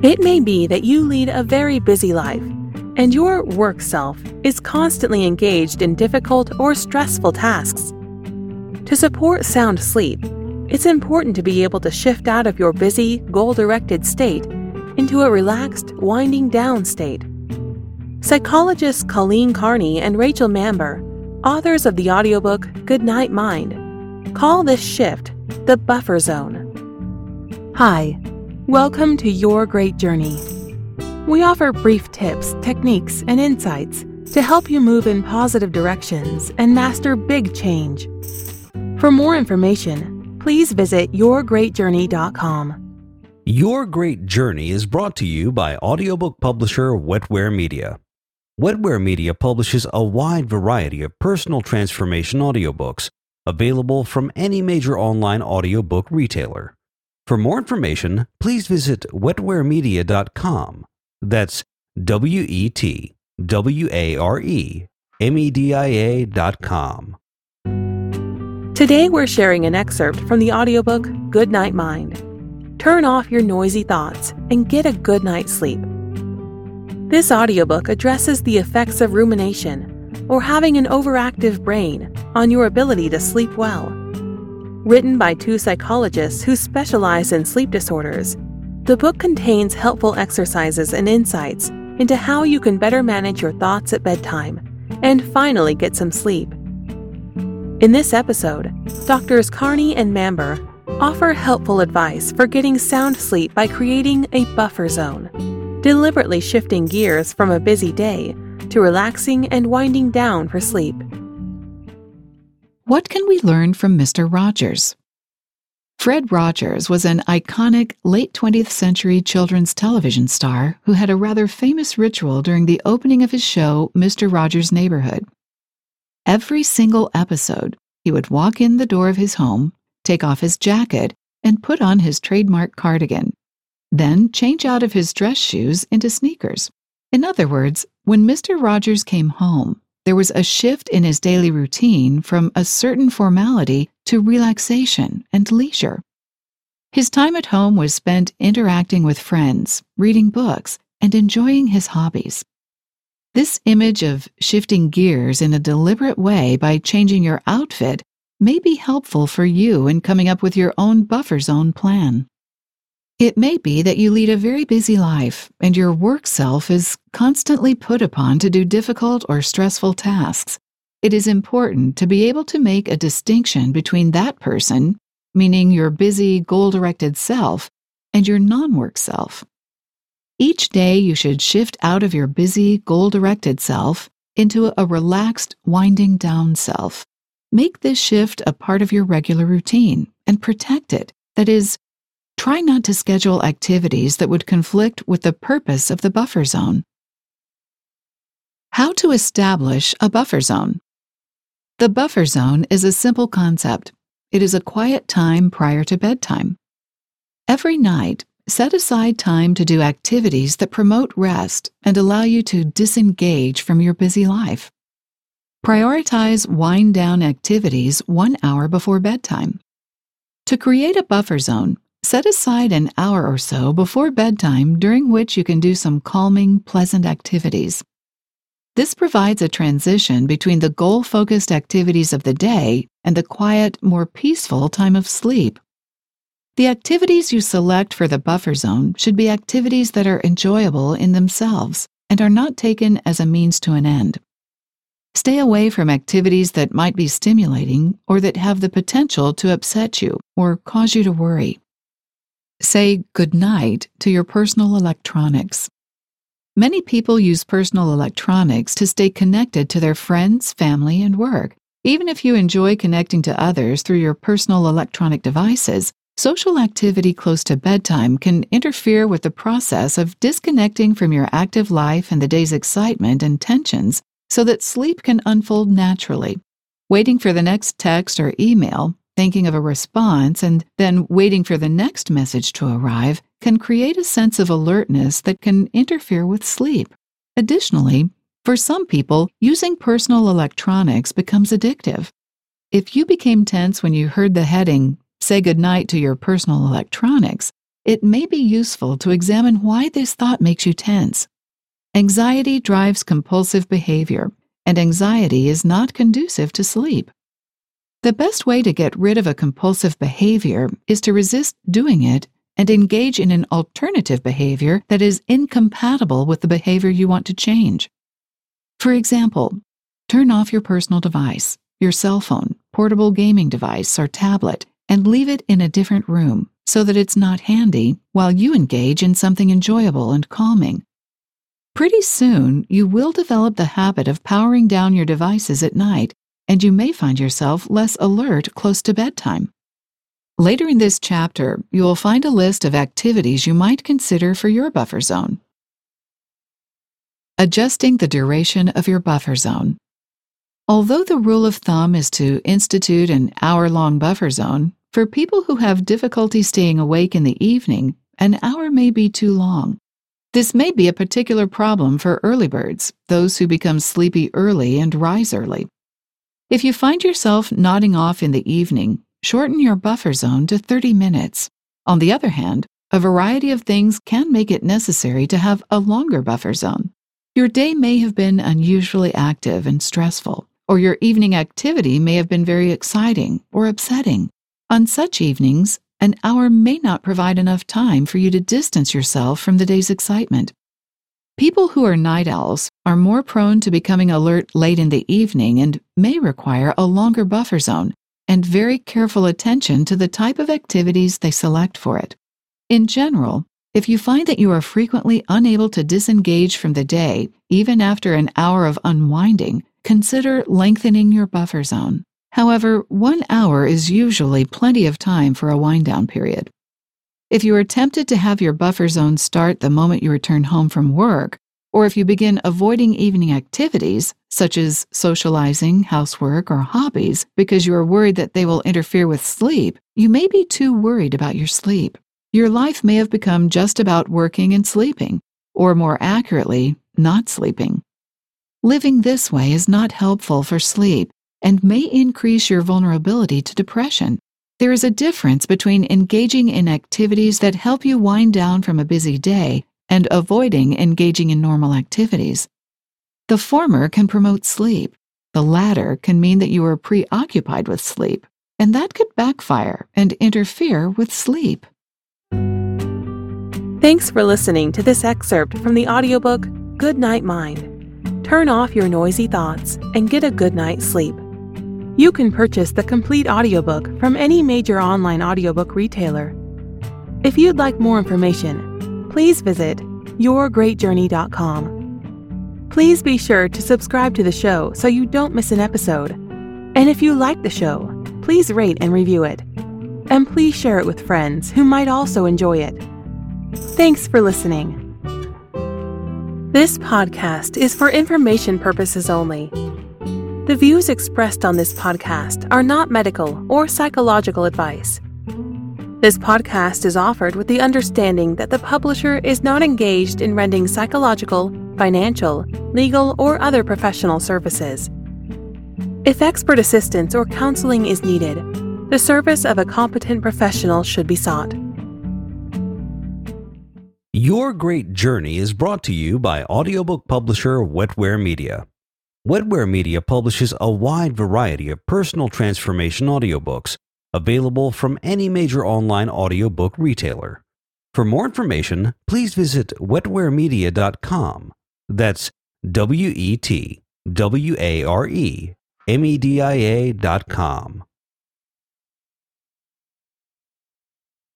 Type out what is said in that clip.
It may be that you lead a very busy life, and your work self is constantly engaged in difficult or stressful tasks. To support sound sleep, it's important to be able to shift out of your busy, goal directed state into a relaxed, winding down state. Psychologists Colleen Carney and Rachel Manber, authors of the audiobook Good Night Mind, call this shift the buffer zone. Hi, welcome to Your Great Journey. We offer brief tips, techniques, and insights to help you move in positive directions and master big change. For more information, please visit yourgreatjourney.com. Your Great Journey is brought to you by audiobook publisher Wetware Media. Wetware Media publishes a wide variety of personal transformation audiobooks available from any major online audiobook retailer. For more information, please visit wetwaremedia.com. That's W E T W A R E M E D I A.com. Today we're sharing an excerpt from the audiobook Good Night Mind. Turn off your noisy thoughts and get a good night's sleep. This audiobook addresses the effects of rumination or having an overactive brain on your ability to sleep well. Written by two psychologists who specialize in sleep disorders, the book contains helpful exercises and insights into how you can better manage your thoughts at bedtime and finally get some sleep. In this episode, Doctors Carney and Manber offer helpful advice for getting sound sleep by creating a buffer zone, deliberately shifting gears from a busy day to relaxing and winding down for sleep. What can we learn from Mr. Rogers? Fred Rogers was an iconic late 20th century children's television star who had a rather famous ritual during the opening of his show, Mr. Rogers' Neighborhood. Every single episode, he would walk in the door of his home, take off his jacket, and put on his trademark cardigan. Then change out of his dress shoes into sneakers. In other words, when Mr. Rogers came home, there was a shift in his daily routine from a certain formality to relaxation and leisure. His time at home was spent interacting with friends, reading books, and enjoying his hobbies. This image of shifting gears in a deliberate way by changing your outfit may be helpful for you in coming up with your own buffer zone plan. It may be that you lead a very busy life and your work self is constantly put upon to do difficult or stressful tasks. It is important to be able to make a distinction between that person, meaning your busy, goal directed self, and your non work self. Each day, you should shift out of your busy, goal directed self into a relaxed, winding down self. Make this shift a part of your regular routine and protect it. That is, try not to schedule activities that would conflict with the purpose of the buffer zone. How to establish a buffer zone? The buffer zone is a simple concept. It is a quiet time prior to bedtime. Every night, Set aside time to do activities that promote rest and allow you to disengage from your busy life. Prioritize wind down activities one hour before bedtime. To create a buffer zone, set aside an hour or so before bedtime during which you can do some calming, pleasant activities. This provides a transition between the goal focused activities of the day and the quiet, more peaceful time of sleep. The activities you select for the buffer zone should be activities that are enjoyable in themselves and are not taken as a means to an end. Stay away from activities that might be stimulating or that have the potential to upset you or cause you to worry. Say good night to your personal electronics. Many people use personal electronics to stay connected to their friends, family, and work. Even if you enjoy connecting to others through your personal electronic devices, Social activity close to bedtime can interfere with the process of disconnecting from your active life and the day's excitement and tensions so that sleep can unfold naturally. Waiting for the next text or email, thinking of a response, and then waiting for the next message to arrive can create a sense of alertness that can interfere with sleep. Additionally, for some people, using personal electronics becomes addictive. If you became tense when you heard the heading say goodnight to your personal electronics, it may be useful to examine why this thought makes you tense. Anxiety drives compulsive behavior, and anxiety is not conducive to sleep. The best way to get rid of a compulsive behavior is to resist doing it and engage in an alternative behavior that is incompatible with the behavior you want to change. For example, turn off your personal device, your cell phone, portable gaming device, or tablet, and leave it in a different room so that it's not handy while you engage in something enjoyable and calming. Pretty soon, you will develop the habit of powering down your devices at night, and you may find yourself less alert close to bedtime. Later in this chapter, you will find a list of activities you might consider for your buffer zone. Adjusting the duration of your buffer zone. Although the rule of thumb is to institute an hour long buffer zone, for people who have difficulty staying awake in the evening, an hour may be too long. This may be a particular problem for early birds, those who become sleepy early and rise early. If you find yourself nodding off in the evening, shorten your buffer zone to 30 minutes. On the other hand, a variety of things can make it necessary to have a longer buffer zone. Your day may have been unusually active and stressful, or your evening activity may have been very exciting or upsetting. On such evenings, an hour may not provide enough time for you to distance yourself from the day's excitement. People who are night owls are more prone to becoming alert late in the evening and may require a longer buffer zone and very careful attention to the type of activities they select for it. In general, if you find that you are frequently unable to disengage from the day, even after an hour of unwinding, consider lengthening your buffer zone. However, one hour is usually plenty of time for a wind down period. If you are tempted to have your buffer zone start the moment you return home from work, or if you begin avoiding evening activities, such as socializing, housework, or hobbies, because you are worried that they will interfere with sleep, you may be too worried about your sleep. Your life may have become just about working and sleeping, or more accurately, not sleeping. Living this way is not helpful for sleep and may increase your vulnerability to depression. There is a difference between engaging in activities that help you wind down from a busy day and avoiding engaging in normal activities. The former can promote sleep. The latter can mean that you are preoccupied with sleep, and that could backfire and interfere with sleep. Thanks for listening to this excerpt from the audiobook Good Night Mind. Turn off your noisy thoughts and get a good night's sleep. You can purchase the complete audiobook from any major online audiobook retailer. If you'd like more information, please visit yourgreatjourney.com. Please be sure to subscribe to the show so you don't miss an episode. And if you like the show, please rate and review it. And please share it with friends who might also enjoy it. Thanks for listening. This podcast is for information purposes only. The views expressed on this podcast are not medical or psychological advice. This podcast is offered with the understanding that the publisher is not engaged in rendering psychological, financial, legal, or other professional services. If expert assistance or counseling is needed, the service of a competent professional should be sought. Your Great Journey is brought to you by audiobook publisher Wetware Media. Wetware Media publishes a wide variety of personal transformation audiobooks available from any major online audiobook retailer. For more information, please visit wetwaremedia.com. That's W E T W A R E M E D I A.com.